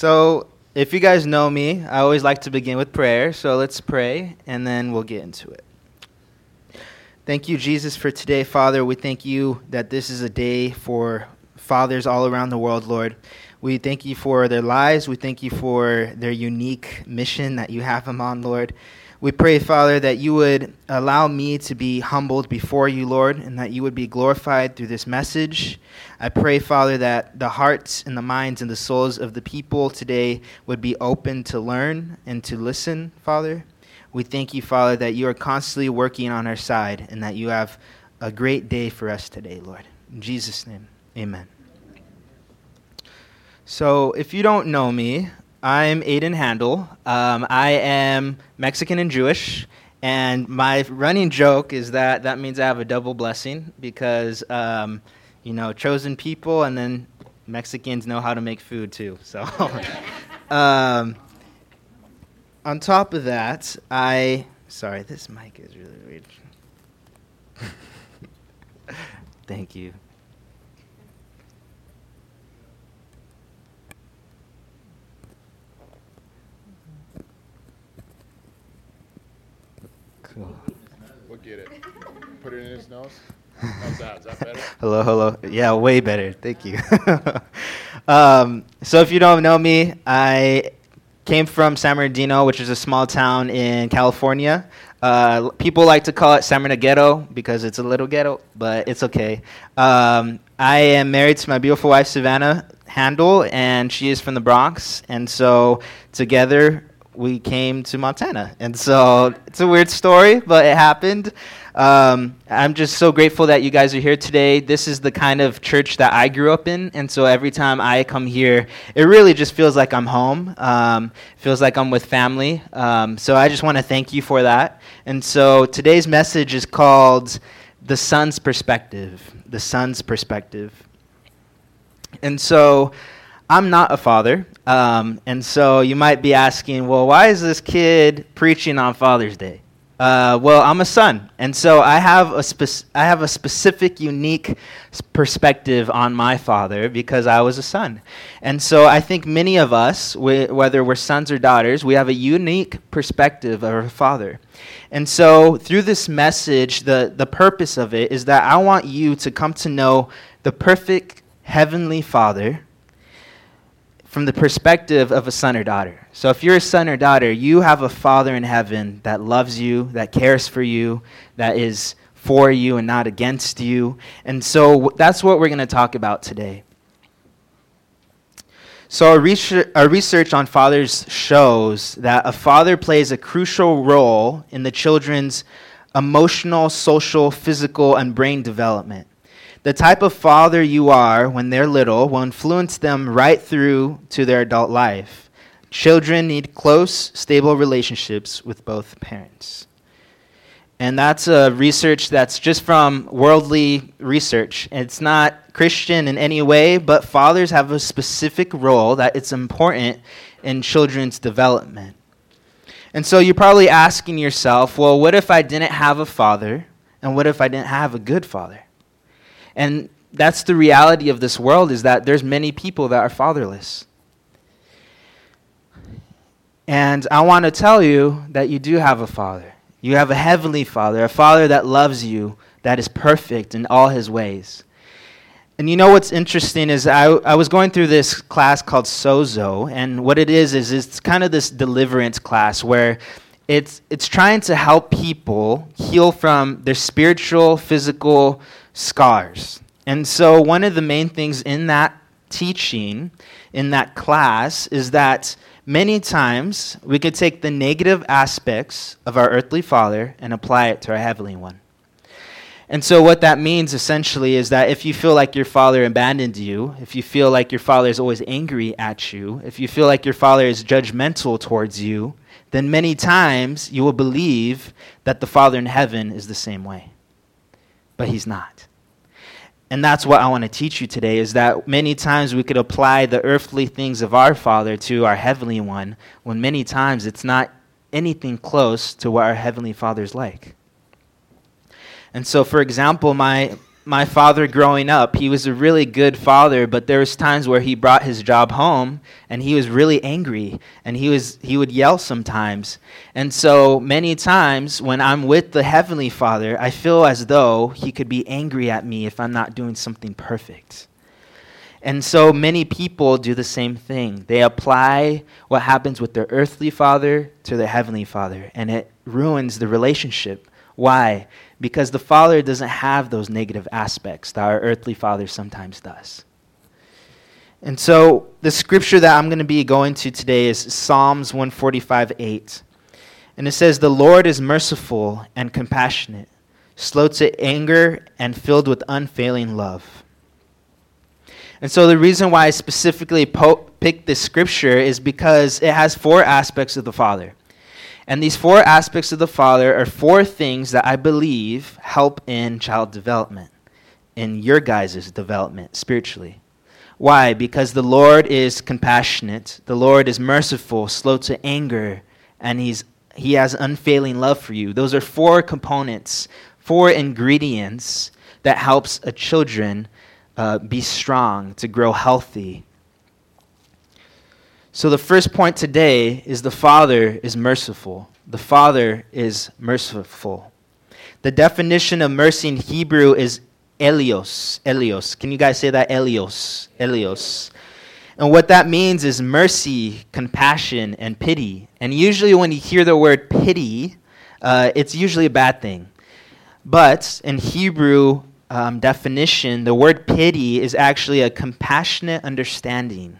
So, if you guys know me, I always like to begin with prayer. So, let's pray and then we'll get into it. Thank you, Jesus, for today, Father. We thank you that this is a day for fathers all around the world, Lord. We thank you for their lives. We thank you for their unique mission that you have them on, Lord. We pray, Father, that you would allow me to be humbled before you, Lord, and that you would be glorified through this message. I pray, Father, that the hearts and the minds and the souls of the people today would be open to learn and to listen, Father. We thank you, Father, that you are constantly working on our side and that you have a great day for us today, Lord. In Jesus' name, amen. So, if you don't know me, I'm Aiden Handel. Um, I am Mexican and Jewish, and my running joke is that that means I have a double blessing because, um, you know, chosen people, and then Mexicans know how to make food too. So, um, on top of that, I sorry, this mic is really weird. Thank you. We'll get it. Put it in his nose. How's that? Is that better? Hello, hello. Yeah, way better. Thank you. um, so, if you don't know me, I came from San Bernardino, which is a small town in California. Uh, people like to call it San Bernardino Ghetto because it's a little ghetto, but it's okay. Um, I am married to my beautiful wife, Savannah Handel, and she is from the Bronx. And so, together, we came to Montana. And so it's a weird story, but it happened. Um, I'm just so grateful that you guys are here today. This is the kind of church that I grew up in. And so every time I come here, it really just feels like I'm home. Um, feels like I'm with family. Um, so I just want to thank you for that. And so today's message is called The Son's Perspective. The Son's Perspective. And so I'm not a father. Um, and so you might be asking, well, why is this kid preaching on Father's Day? Uh, well, I'm a son, and so I have a spec- I have a specific, unique perspective on my father because I was a son, and so I think many of us, we, whether we're sons or daughters, we have a unique perspective of our father, and so through this message, the the purpose of it is that I want you to come to know the perfect heavenly Father from the perspective of a son or daughter. So if you're a son or daughter, you have a father in heaven that loves you, that cares for you, that is for you and not against you. And so that's what we're going to talk about today. So, our research, our research on fathers shows that a father plays a crucial role in the children's emotional, social, physical, and brain development. The type of father you are when they're little will influence them right through to their adult life. Children need close, stable relationships with both parents. And that's a research that's just from worldly research. It's not Christian in any way, but fathers have a specific role that it's important in children's development. And so you're probably asking yourself, well, what if I didn't have a father? And what if I didn't have a good father? And that's the reality of this world is that there's many people that are fatherless. And I want to tell you that you do have a father. You have a heavenly father, a father that loves you, that is perfect in all his ways. And you know what's interesting is I, I was going through this class called Sozo, and what it is is it's kind of this deliverance class where it's, it's trying to help people heal from their spiritual, physical, scars. And so, one of the main things in that teaching, in that class, is that many times we could take the negative aspects of our earthly father and apply it to our heavenly one. And so, what that means essentially is that if you feel like your father abandoned you, if you feel like your father is always angry at you, if you feel like your father is judgmental towards you, then many times you will believe that the Father in heaven is the same way. But he's not. And that's what I want to teach you today is that many times we could apply the earthly things of our Father to our heavenly one, when many times it's not anything close to what our heavenly Father is like. And so, for example, my, my father growing up. He was a really good father, but there was times where he brought his job home and he was really angry and he was he would yell sometimes. And so many times when I'm with the heavenly Father, I feel as though he could be angry at me if I'm not doing something perfect. And so many people do the same thing. They apply what happens with their earthly father to their heavenly father, and it ruins the relationship. Why? Because the father doesn't have those negative aspects that our earthly father sometimes does. And so the scripture that I'm going to be going to today is Psalms 145 8. And it says, The Lord is merciful and compassionate, slow to anger, and filled with unfailing love. And so the reason why I specifically po- picked this scripture is because it has four aspects of the Father. And these four aspects of the Father are four things that I believe help in child development, in your guys' development spiritually. Why? Because the Lord is compassionate, the Lord is merciful, slow to anger, and he's, He has unfailing love for you. Those are four components, four ingredients that helps a children uh, be strong, to grow healthy. So, the first point today is the Father is merciful. The Father is merciful. The definition of mercy in Hebrew is elios. Elios. Can you guys say that? Elios. Elios. And what that means is mercy, compassion, and pity. And usually, when you hear the word pity, uh, it's usually a bad thing. But in Hebrew, um, definition, the word pity is actually a compassionate understanding.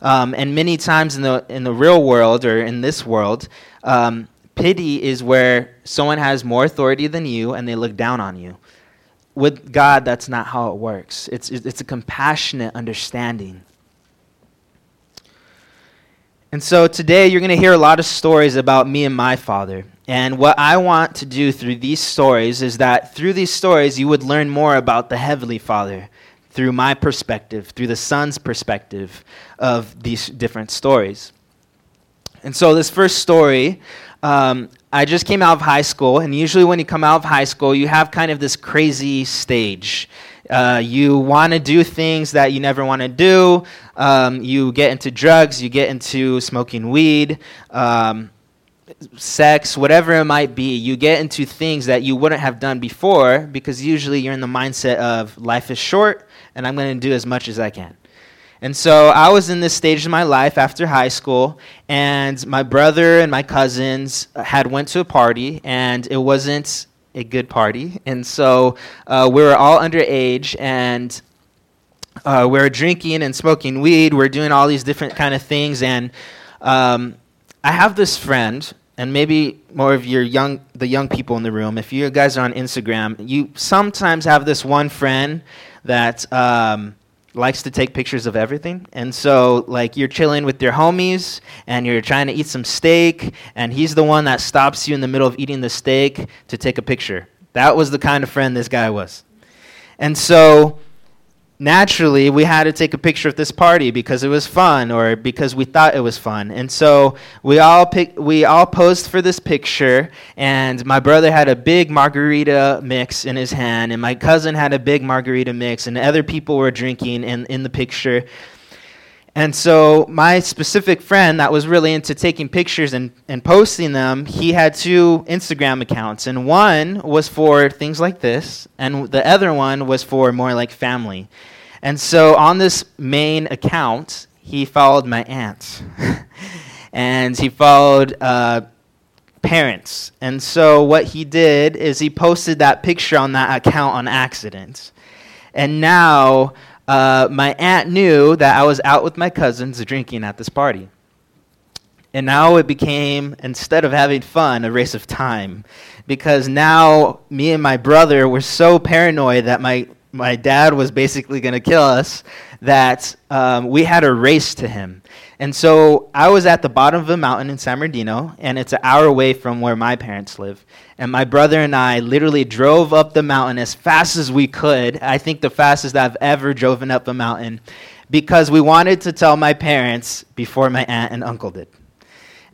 Um, and many times in the, in the real world or in this world, um, pity is where someone has more authority than you and they look down on you. With God, that's not how it works. It's, it's a compassionate understanding. And so today you're going to hear a lot of stories about me and my father. And what I want to do through these stories is that through these stories, you would learn more about the Heavenly Father through my perspective, through the Son's perspective of these different stories. And so, this first story, um, I just came out of high school, and usually when you come out of high school, you have kind of this crazy stage. Uh, you want to do things that you never want to do. Um, you get into drugs, you get into smoking weed. Um, sex, whatever it might be, you get into things that you wouldn't have done before because usually you're in the mindset of life is short and I'm going to do as much as I can. And so I was in this stage of my life after high school, and my brother and my cousins had went to a party, and it wasn't a good party. And so uh, we were all underage, and uh, we were drinking and smoking weed. We are doing all these different kind of things, and um, I have this friend, and maybe more of your young, the young people in the room. If you guys are on Instagram, you sometimes have this one friend that um, likes to take pictures of everything. And so, like, you're chilling with your homies, and you're trying to eat some steak, and he's the one that stops you in the middle of eating the steak to take a picture. That was the kind of friend this guy was. And so naturally we had to take a picture of this party because it was fun or because we thought it was fun. And so we all we all posed for this picture and my brother had a big margarita mix in his hand and my cousin had a big margarita mix and other people were drinking in, in the picture and so my specific friend that was really into taking pictures and, and posting them, he had two Instagram accounts. And one was for things like this, and the other one was for more like family. And so on this main account, he followed my aunt. and he followed uh, parents. And so what he did is he posted that picture on that account on accident. And now uh, my aunt knew that I was out with my cousins drinking at this party. And now it became, instead of having fun, a race of time. Because now me and my brother were so paranoid that my, my dad was basically going to kill us that um, we had a race to him. And so I was at the bottom of a mountain in San Bernardino, and it's an hour away from where my parents live. And my brother and I literally drove up the mountain as fast as we could. I think the fastest I've ever driven up a mountain because we wanted to tell my parents before my aunt and uncle did.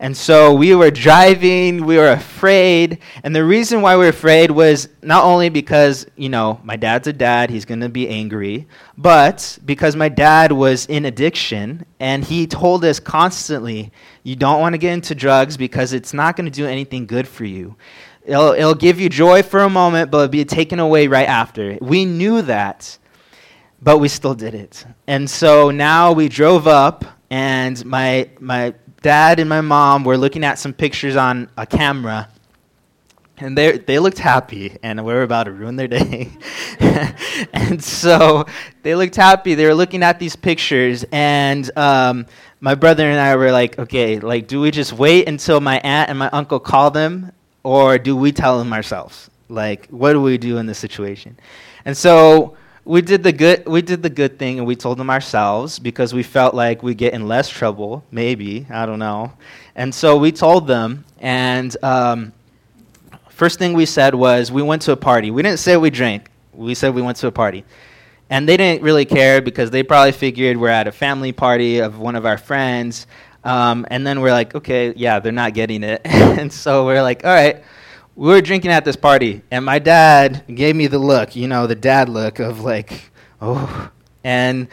And so we were driving, we were afraid. And the reason why we were afraid was not only because, you know, my dad's a dad, he's going to be angry, but because my dad was in addiction and he told us constantly, you don't want to get into drugs because it's not going to do anything good for you. It'll, it'll give you joy for a moment, but it'll be taken away right after. We knew that, but we still did it. And so now we drove up, and my, my dad and my mom were looking at some pictures on a camera and they they looked happy and we were about to ruin their day. And so they looked happy. They were looking at these pictures and um, my brother and i were like okay like do we just wait until my aunt and my uncle call them or do we tell them ourselves? Like what do we do in this situation? And so we did the good we did the good thing and we told them ourselves because we felt like we'd get in less trouble maybe i don't know. And so we told them and um, first thing we said was we went to a party. We didn't say we drank. We said we went to a party. And they didn't really care because they probably figured we're at a family party of one of our friends. Um, and then we're like okay yeah they're not getting it. And so we're like all right we were drinking at this party, and my dad gave me the look, you know, the dad look of like, oh. And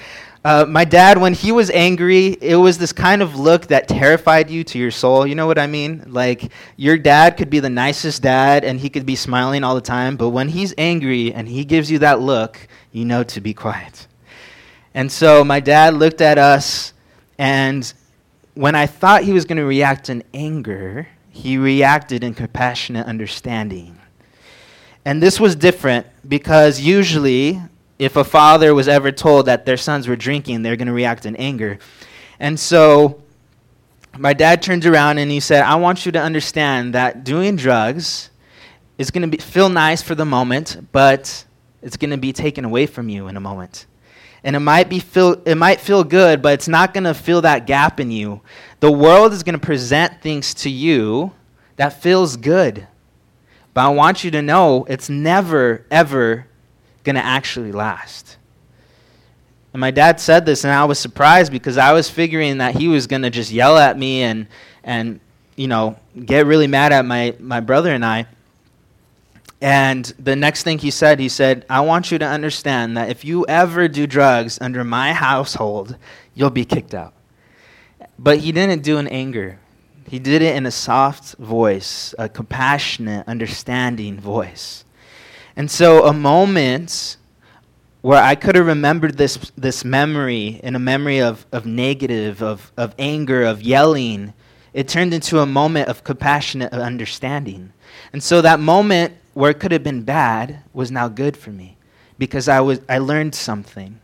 uh, my dad, when he was angry, it was this kind of look that terrified you to your soul. You know what I mean? Like, your dad could be the nicest dad, and he could be smiling all the time, but when he's angry and he gives you that look, you know to be quiet. And so my dad looked at us, and when I thought he was going to react in anger, he reacted in compassionate understanding. And this was different because usually, if a father was ever told that their sons were drinking, they're going to react in anger. And so, my dad turns around and he said, I want you to understand that doing drugs is going to feel nice for the moment, but it's going to be taken away from you in a moment and it might be feel it might feel good but it's not going to fill that gap in you the world is going to present things to you that feels good. But i want you to know it's never ever going to actually last. And my dad said this and i was surprised because i was figuring that he was going to just yell at me and and you know get really mad at my my brother and i. And the next thing he said, he said, I want you to understand that if you ever do drugs under my household, you'll be kicked out. But he didn't do in anger. He did it in a soft voice, a compassionate, understanding voice. And so, a moment where I could have remembered this, this memory in a memory of, of negative, of, of anger, of yelling, it turned into a moment of compassionate understanding. And so, that moment where it could have been bad was now good for me because I, was, I learned something.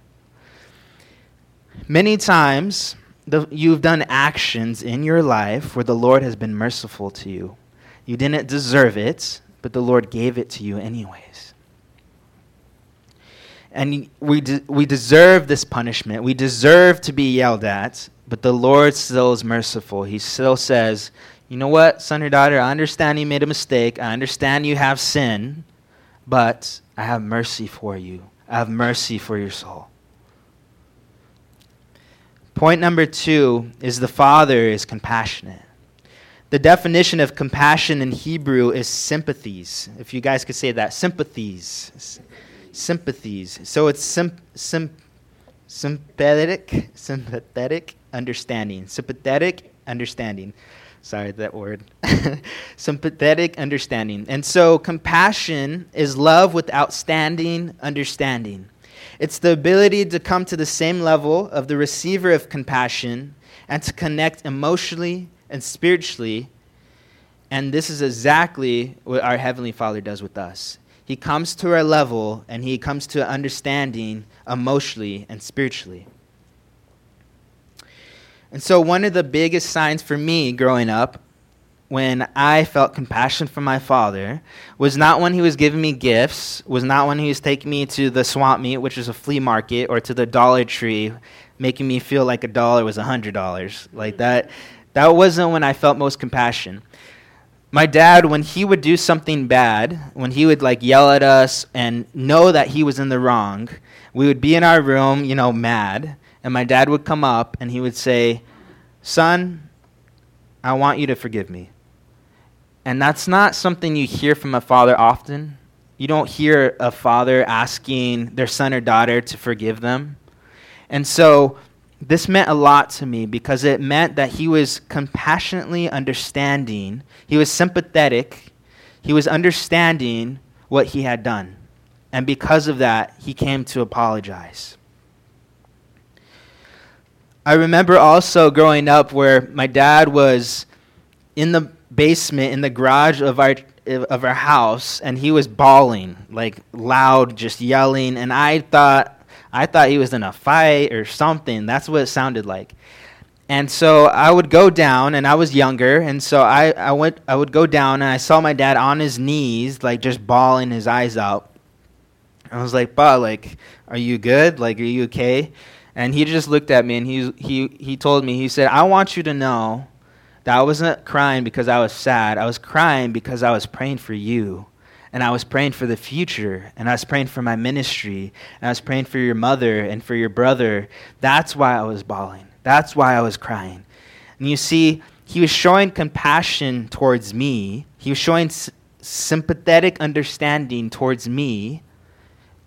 Many times, the, you've done actions in your life where the Lord has been merciful to you. You didn't deserve it, but the Lord gave it to you anyways. And we, de- we deserve this punishment. We deserve to be yelled at, but the Lord still is merciful. He still says, you know what, son or daughter, I understand you made a mistake. I understand you have sin, but I have mercy for you. I have mercy for your soul. Point number two is the Father is compassionate. The definition of compassion in Hebrew is sympathies. If you guys could say that, sympathies. Sympathies. So it's sim, sim, sympathetic, sympathetic understanding. Sympathetic understanding. Sorry, that word. Sympathetic understanding. And so, compassion is love with outstanding understanding. It's the ability to come to the same level of the receiver of compassion and to connect emotionally and spiritually. And this is exactly what our Heavenly Father does with us. He comes to our level and He comes to understanding emotionally and spiritually. And so, one of the biggest signs for me growing up when I felt compassion for my father was not when he was giving me gifts, was not when he was taking me to the swamp meet, which is a flea market, or to the Dollar Tree, making me feel like a dollar was a hundred dollars. Like that, that wasn't when I felt most compassion. My dad, when he would do something bad, when he would like yell at us and know that he was in the wrong, we would be in our room, you know, mad and my dad would come up and he would say, Son, I want you to forgive me. And that's not something you hear from a father often. You don't hear a father asking their son or daughter to forgive them. And so this meant a lot to me because it meant that he was compassionately understanding, he was sympathetic, he was understanding what he had done. And because of that, he came to apologize. I remember also growing up where my dad was in the basement in the garage of our of our house and he was bawling like loud just yelling and I thought I thought he was in a fight or something. That's what it sounded like. And so I would go down and I was younger and so I, I went I would go down and I saw my dad on his knees like just bawling his eyes out. I was like "Pa, like are you good? Like are you okay? And he just looked at me and he he he told me he said I want you to know that I wasn't crying because I was sad. I was crying because I was praying for you. And I was praying for the future. And I was praying for my ministry. And I was praying for your mother and for your brother. That's why I was bawling. That's why I was crying. And you see, he was showing compassion towards me. He was showing s- sympathetic understanding towards me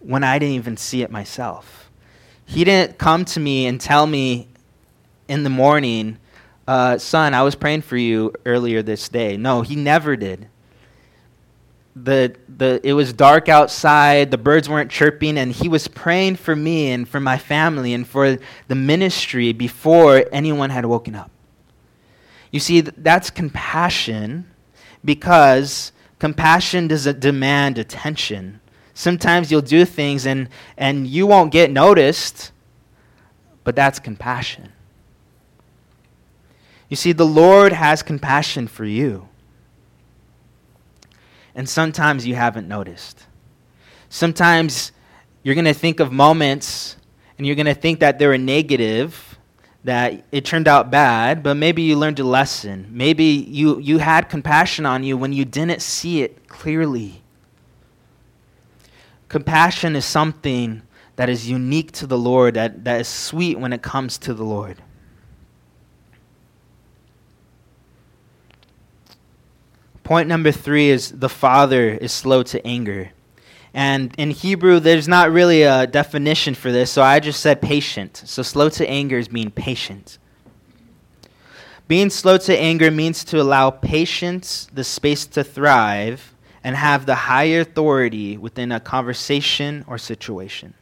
when I didn't even see it myself. He didn't come to me and tell me in the morning, uh, son, I was praying for you earlier this day. No, he never did. The, the, it was dark outside, the birds weren't chirping, and he was praying for me and for my family and for the ministry before anyone had woken up. You see, that's compassion because compassion doesn't demand attention. Sometimes you'll do things and, and you won't get noticed, but that's compassion. You see, the Lord has compassion for you. And sometimes you haven't noticed. Sometimes you're going to think of moments and you're going to think that they were negative, that it turned out bad, but maybe you learned a lesson. Maybe you, you had compassion on you when you didn't see it clearly. Compassion is something that is unique to the Lord, that, that is sweet when it comes to the Lord. Point number three is the father is slow to anger. And in Hebrew, there's not really a definition for this, so I just said patient. So slow to anger is being patient. Being slow to anger means to allow patience the space to thrive and have the higher authority within a conversation or situation.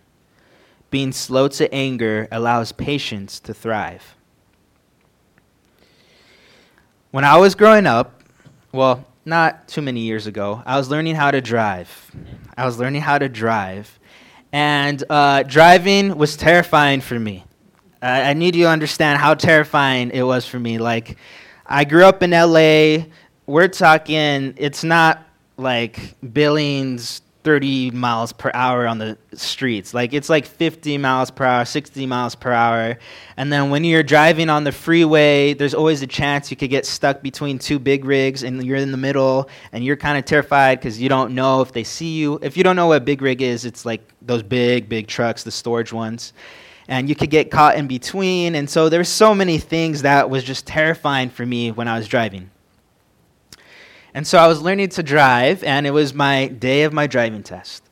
Being slow to anger allows patience to thrive. When I was growing up, well, not too many years ago, I was learning how to drive. I was learning how to drive. And uh, driving was terrifying for me. I, I need you to understand how terrifying it was for me. Like, I grew up in LA. We're talking, it's not like Billings, 30 miles per hour on the streets. Like it's like 50 miles per hour, 60 miles per hour. And then when you're driving on the freeway, there's always a chance you could get stuck between two big rigs and you're in the middle and you're kind of terrified because you don't know if they see you. If you don't know what a big rig is, it's like those big, big trucks, the storage ones. And you could get caught in between. And so there's so many things that was just terrifying for me when I was driving. And so I was learning to drive, and it was my day of my driving test.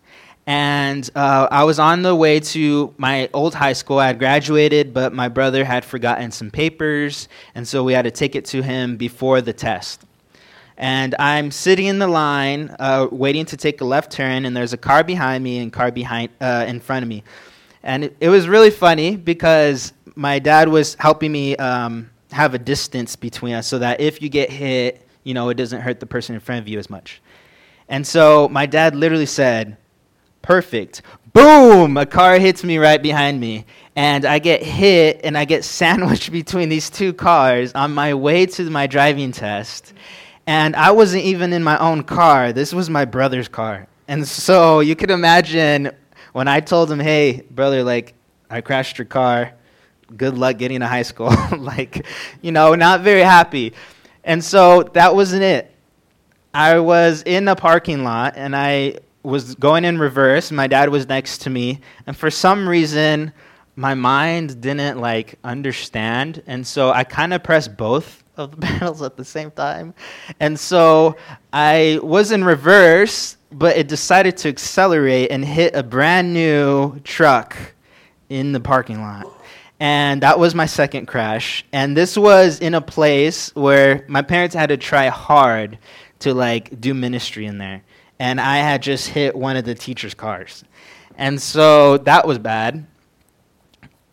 And uh, I was on the way to my old high school. I had graduated, but my brother had forgotten some papers, and so we had to take it to him before the test. And I'm sitting in the line, uh, waiting to take a left turn, and there's a car behind me and car behind uh, in front of me. And it, it, was really funny because my dad was helping me um, have a distance between us, so that if you get hit, you know, it doesn't hurt the person in front of you as much. And so my dad literally said, Perfect. Boom! A car hits me right behind me. And I get hit and I get sandwiched between these two cars on my way to my driving test. And I wasn't even in my own car. This was my brother's car. And so you could imagine when I told him, hey, brother, like, I crashed your car. Good luck getting to high school. like, you know, not very happy. And so that wasn't it. I was in a parking lot and I was going in reverse. My dad was next to me, and for some reason, my mind didn't like understand, and so I kind of pressed both of the pedals at the same time. And so I was in reverse, but it decided to accelerate and hit a brand new truck in the parking lot. And that was my second crash. And this was in a place where my parents had to try hard to like do ministry in there. And I had just hit one of the teacher's cars. And so that was bad.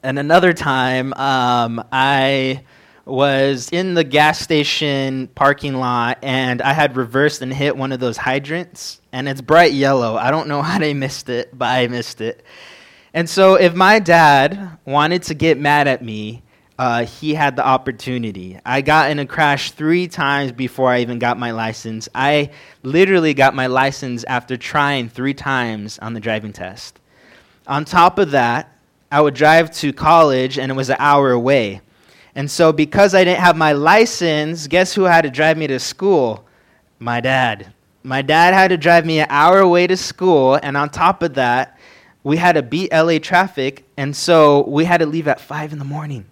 And another time, um, I was in the gas station parking lot and I had reversed and hit one of those hydrants. And it's bright yellow. I don't know how they missed it, but I missed it. And so, if my dad wanted to get mad at me, uh, he had the opportunity. I got in a crash three times before I even got my license. I literally got my license after trying three times on the driving test. On top of that, I would drive to college and it was an hour away. And so, because I didn't have my license, guess who had to drive me to school? My dad. My dad had to drive me an hour away to school, and on top of that, we had to beat LA traffic, and so we had to leave at 5 in the morning.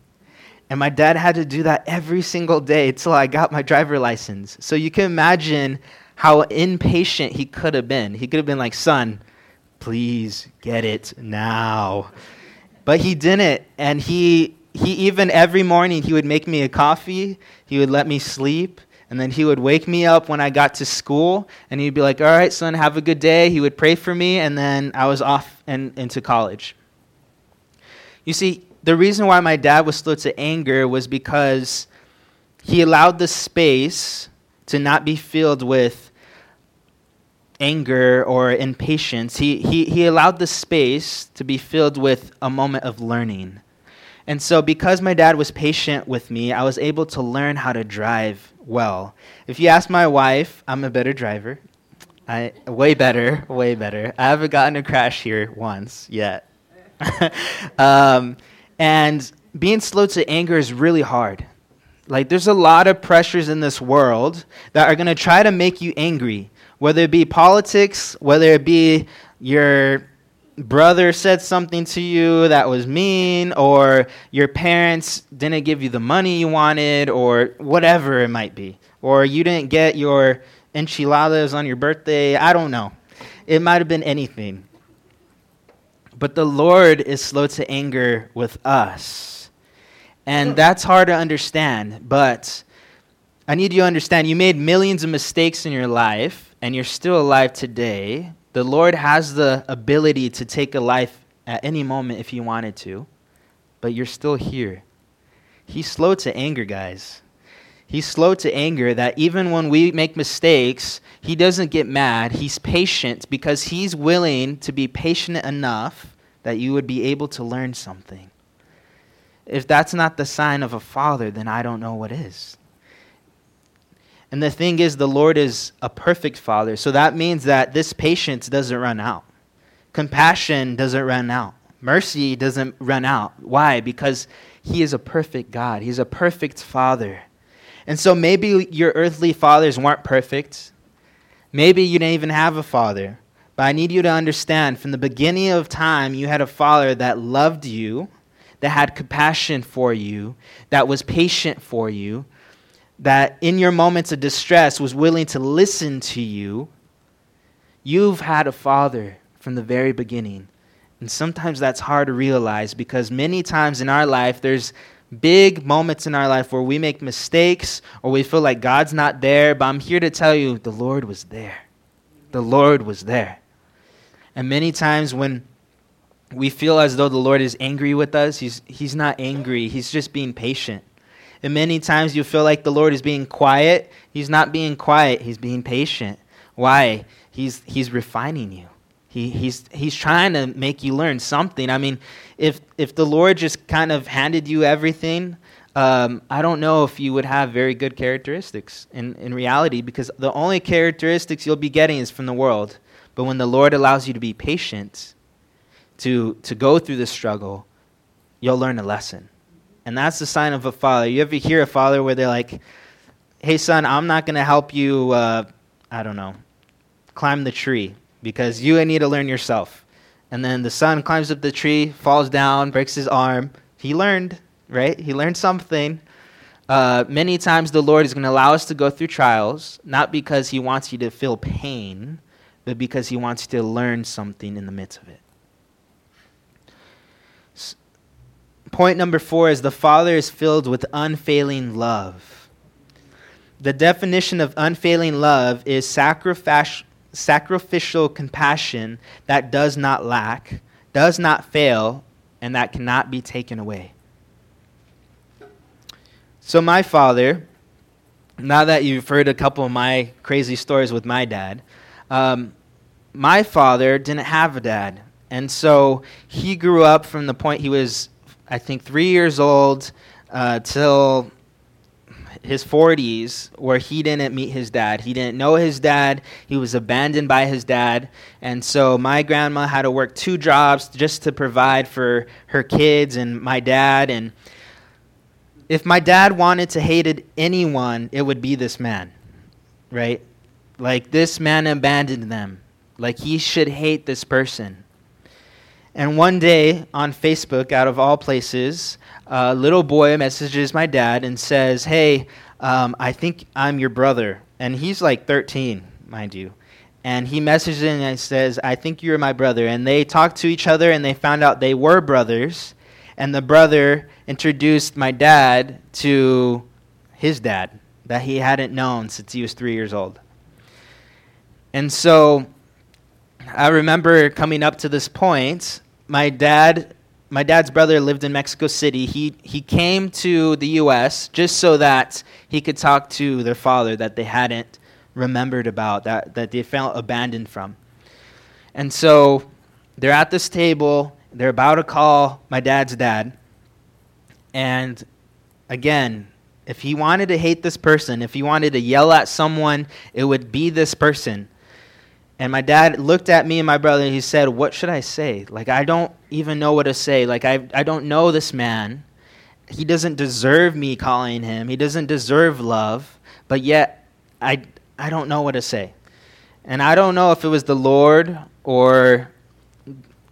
And my dad had to do that every single day until I got my driver license. So you can imagine how impatient he could have been. He could have been like, son, please get it now. But he didn't. And he, he even every morning, he would make me a coffee, he would let me sleep, and then he would wake me up when I got to school, and he'd be like, All right, son, have a good day. He would pray for me, and then I was off and into college. You see, the reason why my dad was slow to anger was because he allowed the space to not be filled with anger or impatience. He, he, he allowed the space to be filled with a moment of learning. And so, because my dad was patient with me, I was able to learn how to drive well. If you ask my wife, I'm a better driver. I way better, way better. I haven't gotten a crash here once yet. um, and being slow to anger is really hard. Like there's a lot of pressures in this world that are going to try to make you angry, whether it be politics, whether it be your brother said something to you that was mean, or your parents didn't give you the money you wanted, or whatever it might be, or you didn't get your enchiladas on your birthday. I don't know. It might have been anything. But the Lord is slow to anger with us. And that's hard to understand, but I need you to understand you made millions of mistakes in your life, and you're still alive today the Lord has the ability to take a life at any moment if He wanted to, but you're still here. He's slow to anger, guys. He's slow to anger that even when we make mistakes, He doesn't get mad. He's patient because He's willing to be patient enough that you would be able to learn something. If that's not the sign of a father, then I don't know what is. And the thing is, the Lord is a perfect Father. So that means that this patience doesn't run out. Compassion doesn't run out. Mercy doesn't run out. Why? Because He is a perfect God, He's a perfect Father. And so maybe your earthly fathers weren't perfect. Maybe you didn't even have a father. But I need you to understand from the beginning of time, you had a father that loved you, that had compassion for you, that was patient for you, that in your moments of distress was willing to listen to you, you've had a father from the very beginning. And sometimes that's hard to realize because many times in our life, there's big moments in our life where we make mistakes or we feel like God's not there. But I'm here to tell you the Lord was there. The Lord was there. And many times when we feel as though the Lord is angry with us, He's, he's not angry, He's just being patient. And many times you feel like the Lord is being quiet. He's not being quiet, He's being patient. Why? He's, he's refining you. He, he's, he's trying to make you learn something. I mean, if, if the Lord just kind of handed you everything, um, I don't know if you would have very good characteristics in, in reality because the only characteristics you'll be getting is from the world. But when the Lord allows you to be patient, to, to go through the struggle, you'll learn a lesson. And that's the sign of a father. You ever hear a father where they're like, hey, son, I'm not going to help you, uh, I don't know, climb the tree because you need to learn yourself. And then the son climbs up the tree, falls down, breaks his arm. He learned, right? He learned something. Uh, many times the Lord is going to allow us to go through trials, not because He wants you to feel pain, but because He wants you to learn something in the midst of it. Point number four is the Father is filled with unfailing love. The definition of unfailing love is sacrific- sacrificial compassion that does not lack, does not fail, and that cannot be taken away. So, my father, now that you've heard a couple of my crazy stories with my dad, um, my father didn't have a dad. And so he grew up from the point he was, I think, three years old uh, till his 40s where he didn't meet his dad. He didn't know his dad. He was abandoned by his dad. And so my grandma had to work two jobs just to provide for her kids and my dad. And if my dad wanted to hated anyone, it would be this man, right? Like this man abandoned them. Like he should hate this person. And one day on Facebook, out of all places, a little boy messages my dad and says, Hey, um, I think I'm your brother. And he's like 13, mind you. And he messages in and says, I think you're my brother. And they talked to each other and they found out they were brothers. And the brother introduced my dad to his dad that he hadn't known since he was three years old. And so I remember coming up to this point, my dad my dad's brother lived in Mexico City. He he came to the US just so that he could talk to their father that they hadn't remembered about, that, that they felt abandoned from. And so they're at this table, they're about to call my dad's dad. And again, if he wanted to hate this person, if he wanted to yell at someone, it would be this person. And my dad looked at me and my brother and he said, What should I say? Like, I don't even know what to say. Like, I, I don't know this man. He doesn't deserve me calling him, he doesn't deserve love, but yet I, I don't know what to say. And I don't know if it was the Lord or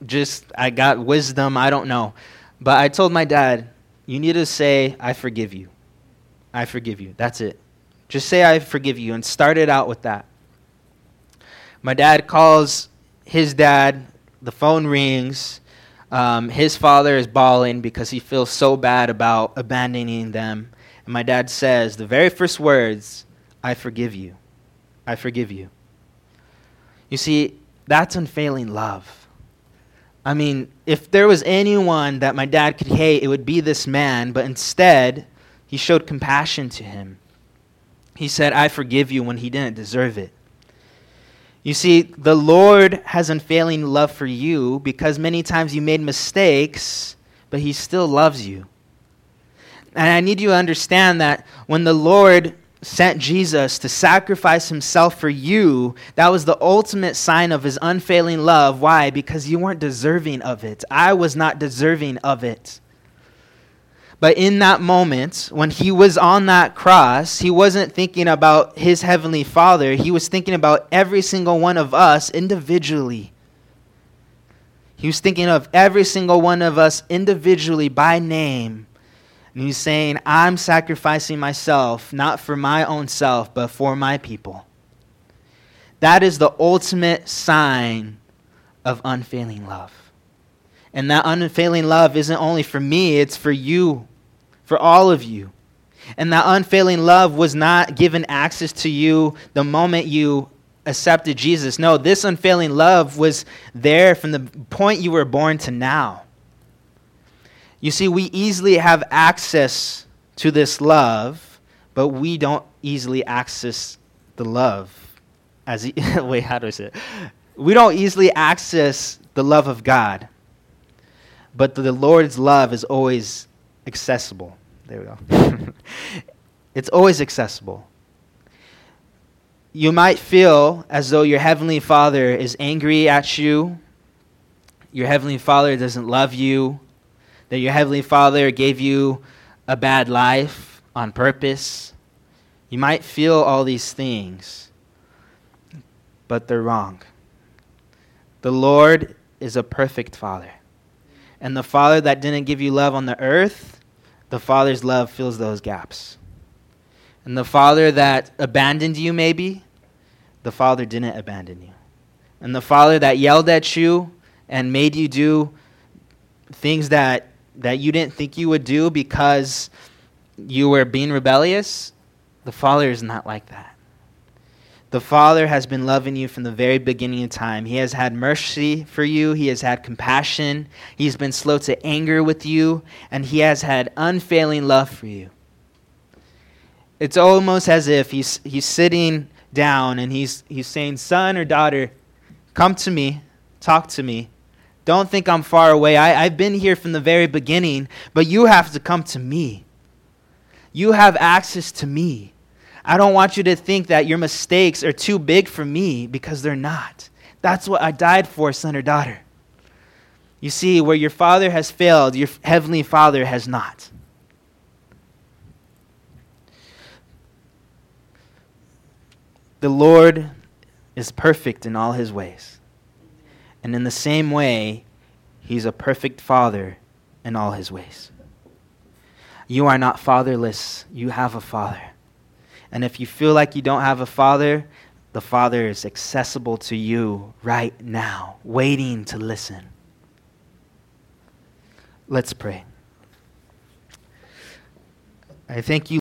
just I got wisdom, I don't know. But I told my dad, You need to say, I forgive you. I forgive you. That's it. Just say, I forgive you, and start it out with that. My dad calls his dad, the phone rings. Um, his father is bawling because he feels so bad about abandoning them. And my dad says, the very first words, I forgive you. I forgive you. You see, that's unfailing love. I mean, if there was anyone that my dad could hate, it would be this man, but instead, he showed compassion to him. He said, I forgive you when he didn't deserve it. You see, the Lord has unfailing love for you because many times you made mistakes, but He still loves you. And I need you to understand that when the Lord sent Jesus to sacrifice Himself for you, that was the ultimate sign of His unfailing love. Why? Because you weren't deserving of it. I was not deserving of it. But in that moment, when he was on that cross, he wasn't thinking about his heavenly Father. He was thinking about every single one of us individually. He was thinking of every single one of us individually by name. And he's saying, I'm sacrificing myself, not for my own self, but for my people. That is the ultimate sign of unfailing love. And that unfailing love isn't only for me, it's for you, for all of you. And that unfailing love was not given access to you the moment you accepted Jesus. No, this unfailing love was there from the point you were born to now. You see, we easily have access to this love, but we don't easily access the love. As wait, how do I say it? We don't easily access the love of God but the Lord's love is always accessible. There we go. it's always accessible. You might feel as though your Heavenly Father is angry at you, your Heavenly Father doesn't love you, that your Heavenly Father gave you a bad life on purpose. You might feel all these things, but they're wrong. The Lord is a perfect Father. And the Father that didn't give you love on the earth, the Father's love fills those gaps. And the father that abandoned you, maybe, the father didn't abandon you. And the father that yelled at you and made you do things that, that you didn't think you would do because you were being rebellious, the father is not like that. The Father has been loving you from the very beginning of time. He has had mercy for you. He has had compassion. He's been slow to anger with you. And He has had unfailing love for you. It's almost as if He's, he's sitting down and he's, he's saying, Son or daughter, come to me, talk to me. Don't think I'm far away. I, I've been here from the very beginning, but you have to come to me. You have access to me. I don't want you to think that your mistakes are too big for me because they're not. That's what I died for, son or daughter. You see, where your father has failed, your heavenly father has not. The Lord is perfect in all his ways. And in the same way, he's a perfect father in all his ways. You are not fatherless, you have a father. And if you feel like you don't have a father, the Father is accessible to you right now, waiting to listen. Let's pray. I thank you.